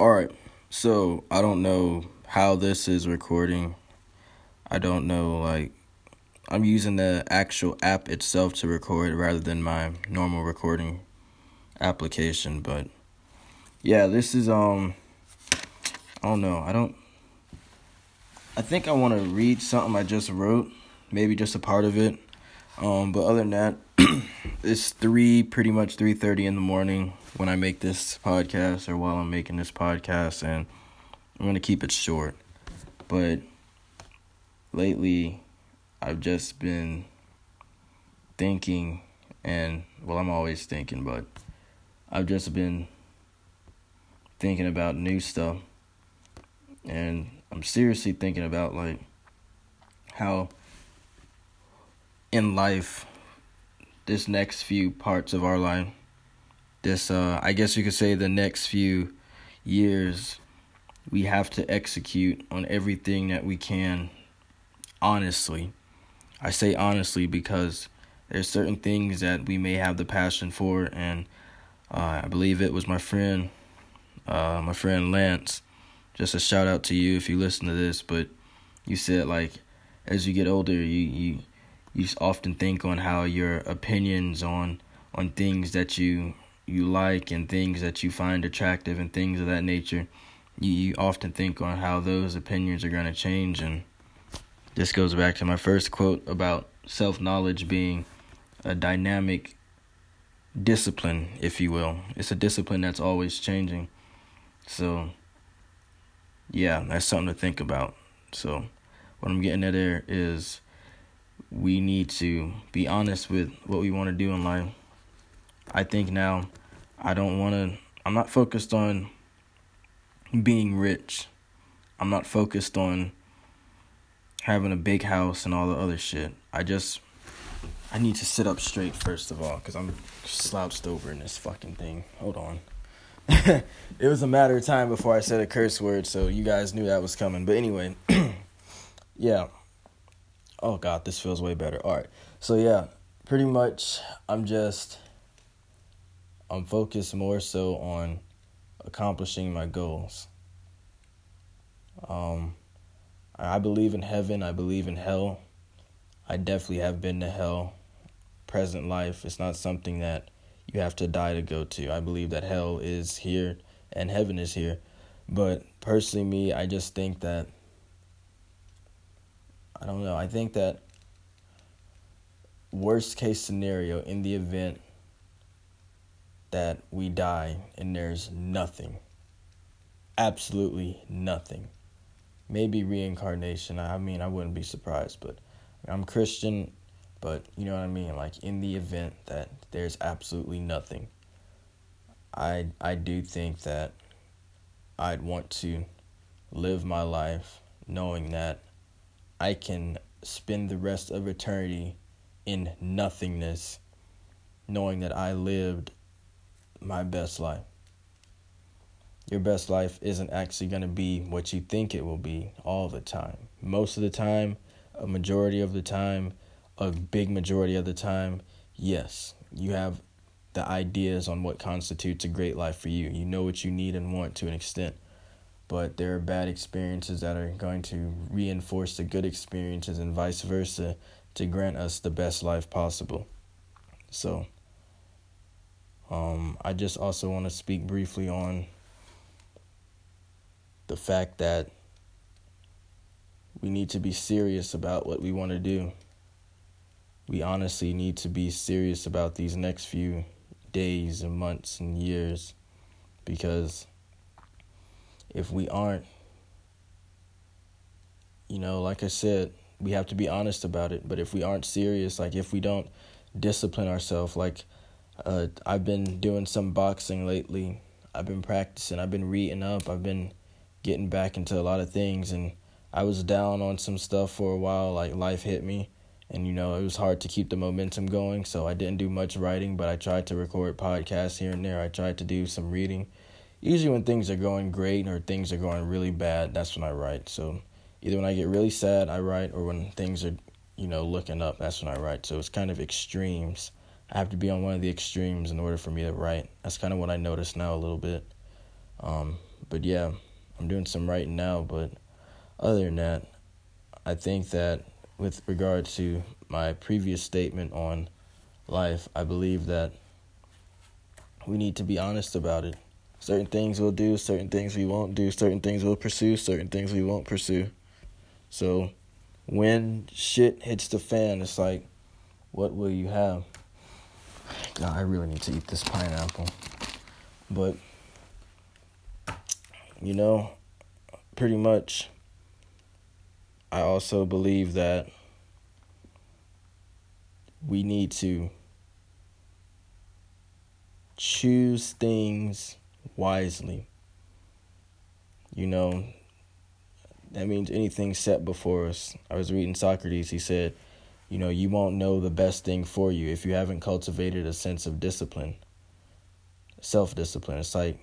All right. So, I don't know how this is recording. I don't know like I'm using the actual app itself to record rather than my normal recording application, but yeah, this is um I don't know. I don't I think I want to read something I just wrote, maybe just a part of it. Um but other than that, it's 3 pretty much 3:30 in the morning when I make this podcast or while I'm making this podcast and I'm to keep it short. But lately I've just been thinking and well I'm always thinking, but I've just been thinking about new stuff and I'm seriously thinking about like how in life this next few parts of our life this uh I guess you could say the next few years we have to execute on everything that we can honestly. I say honestly because there's certain things that we may have the passion for and uh, I believe it was my friend uh, my friend Lance just a shout out to you if you listen to this but you said like as you get older you you you often think on how your opinions on on things that you you like and things that you find attractive and things of that nature, you, you often think on how those opinions are going to change. And this goes back to my first quote about self knowledge being a dynamic discipline, if you will. It's a discipline that's always changing. So, yeah, that's something to think about. So, what I'm getting at there is we need to be honest with what we want to do in life. I think now I don't want to, I'm not focused on being rich. I'm not focused on having a big house and all the other shit. I just, I need to sit up straight first of all because I'm slouched over in this fucking thing. Hold on. it was a matter of time before I said a curse word, so you guys knew that was coming. But anyway, yeah. Oh god, this feels way better. All right. So yeah, pretty much I'm just I'm focused more so on accomplishing my goals. Um, I believe in heaven. I believe in hell. I definitely have been to hell. Present life. It's not something that you have to die to go to. I believe that hell is here and heaven is here. But personally, me, I just think that. I don't know. I think that worst case scenario in the event that we die and there's nothing. Absolutely nothing. Maybe reincarnation. I mean, I wouldn't be surprised, but I'm Christian, but you know what I mean? Like in the event that there's absolutely nothing. I I do think that I'd want to live my life knowing that I can spend the rest of eternity in nothingness knowing that I lived my best life. Your best life isn't actually going to be what you think it will be all the time. Most of the time, a majority of the time, a big majority of the time, yes, you have the ideas on what constitutes a great life for you. You know what you need and want to an extent. But there are bad experiences that are going to reinforce the good experiences and vice versa to grant us the best life possible. So, um, I just also want to speak briefly on the fact that we need to be serious about what we want to do. We honestly need to be serious about these next few days and months and years because if we aren't, you know, like I said, we have to be honest about it. But if we aren't serious, like if we don't discipline ourselves, like uh, I've been doing some boxing lately. I've been practicing. I've been reading up. I've been getting back into a lot of things. And I was down on some stuff for a while. Like life hit me. And, you know, it was hard to keep the momentum going. So I didn't do much writing, but I tried to record podcasts here and there. I tried to do some reading. Usually, when things are going great or things are going really bad, that's when I write. So either when I get really sad, I write, or when things are, you know, looking up, that's when I write. So it's kind of extremes. I have to be on one of the extremes in order for me to write. That's kind of what I notice now a little bit. Um, but yeah, I'm doing some writing now. But other than that, I think that with regard to my previous statement on life, I believe that we need to be honest about it. Certain things we'll do, certain things we won't do, certain things we'll pursue, certain things we won't pursue. So when shit hits the fan, it's like, what will you have? God, I really need to eat this pineapple. But, you know, pretty much, I also believe that we need to choose things wisely. You know, that means anything set before us. I was reading Socrates, he said, you know, you won't know the best thing for you if you haven't cultivated a sense of discipline, self discipline. It's like,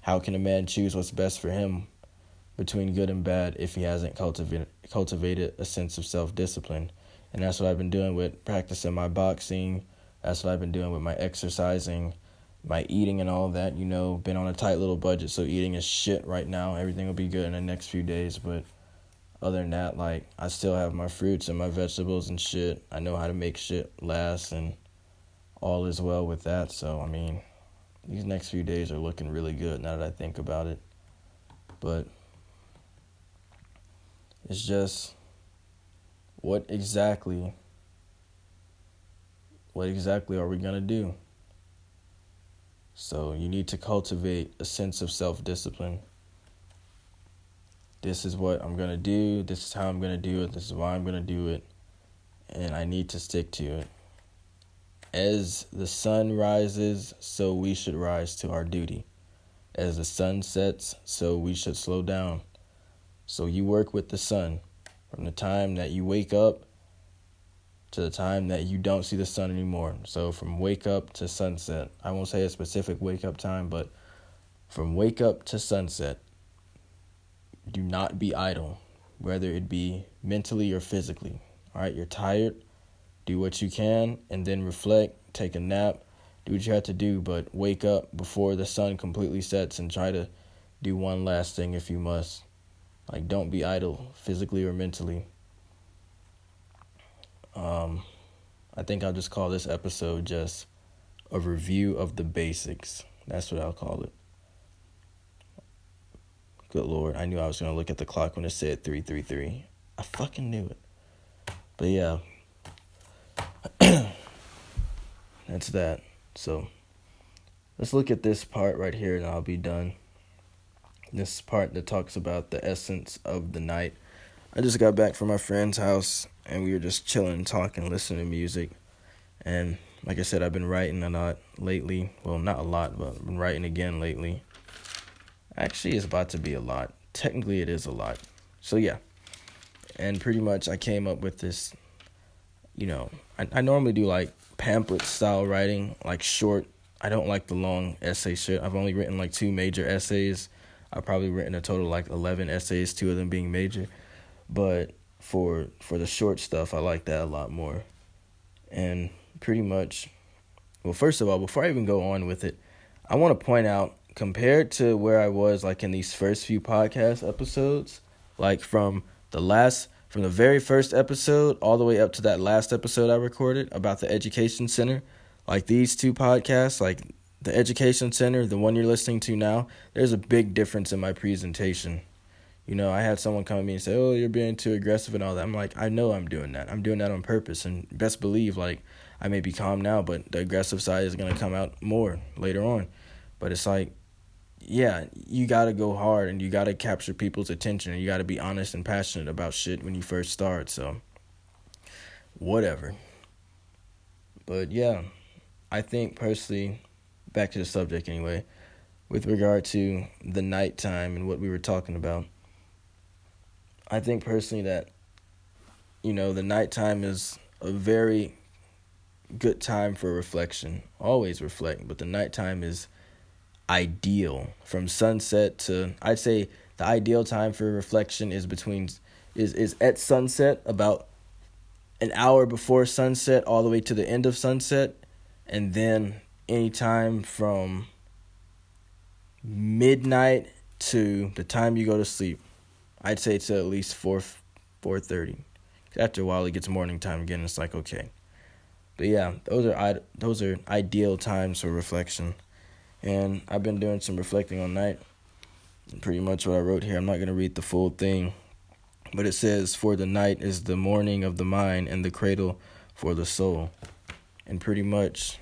how can a man choose what's best for him between good and bad if he hasn't cultivated cultivated a sense of self discipline? And that's what I've been doing with practicing my boxing. That's what I've been doing with my exercising, my eating, and all that. You know, been on a tight little budget, so eating is shit right now. Everything will be good in the next few days, but other than that, like I still have my fruits and my vegetables and shit. I know how to make shit last and all is well with that. So I mean, these next few days are looking really good now that I think about it. But it's just what exactly what exactly are we going to do? So you need to cultivate a sense of self-discipline this is what I'm going to do, this is how I'm going to do it, this is why I'm going to do it, and I need to stick to it. As the sun rises, so we should rise to our duty. As the sun sets, so we should slow down. So you work with the sun from the time that you wake up to the time that you don't see the sun anymore. So from wake up to sunset. I won't say a specific wake up time, but from wake up to sunset do not be idle, whether it be mentally or physically. All right, you're tired, do what you can, and then reflect, take a nap, do what you have to do, but wake up before the sun completely sets and try to do one last thing if you must. Like, don't be idle, physically or mentally. Um, I think I'll just call this episode just a review of the basics. That's what I'll call it. Good lord, I knew I was gonna look at the clock when it said three three three. I fucking knew it. But yeah. That's that. So let's look at this part right here and I'll be done. This part that talks about the essence of the night. I just got back from my friend's house and we were just chilling, talking, listening to music. And like I said, I've been writing a lot lately. Well, not a lot, but I've been writing again lately. Actually, it's about to be a lot. Technically, it is a lot. So, yeah. And pretty much, I came up with this. You know, I, I normally do like pamphlet style writing, like short. I don't like the long essay shit. I've only written like two major essays. I've probably written a total like 11 essays, two of them being major. But for for the short stuff, I like that a lot more. And pretty much, well, first of all, before I even go on with it, I want to point out compared to where I was like in these first few podcast episodes, like from the last from the very first episode all the way up to that last episode I recorded about the education center, like these two podcasts, like the education center, the one you're listening to now, there's a big difference in my presentation. You know, I had someone come to me and say, "Oh, you're being too aggressive and all that." I'm like, "I know I'm doing that. I'm doing that on purpose." And best believe like I may be calm now, but the aggressive side is to come out more later on. But it's like yeah, you got to go hard and you got to capture people's attention and you got to be honest and passionate about shit when you first start. So, whatever. But yeah, I think personally, back to the subject anyway, with regard to the nighttime and what we were talking about, I think personally that, you know, the nighttime is a very good time for reflection. Always reflect, but the nighttime is ideal from sunset to I'd say the ideal time for reflection is between is is at sunset about an hour before sunset all the way to the end of sunset and then anytime from midnight to the time you go to sleep. I'd say to at least four four thirty. After a while, it gets morning time again. It's like okay, but yeah, those are those are ideal times for reflection, and I've been doing some reflecting all night. Pretty much what I wrote here. I'm not gonna read the full thing, but it says, "For the night is the morning of the mind, and the cradle for the soul," and pretty much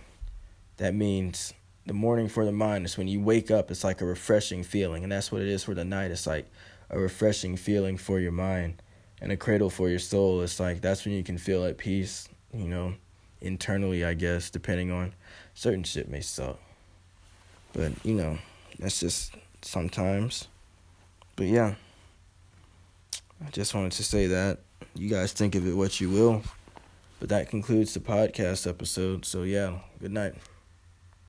that means the morning for the mind is when you wake up it's like a refreshing feeling and that's what it is for the night it's like a refreshing feeling for your mind and a cradle for your soul. It's like that's when you can feel at peace you know internally i guess depending on certain shit may suck. But you know that's just sometimes. But yeah. I just wanted to say that. You guys think of it what you will. But that concludes the podcast episode. So yeah good night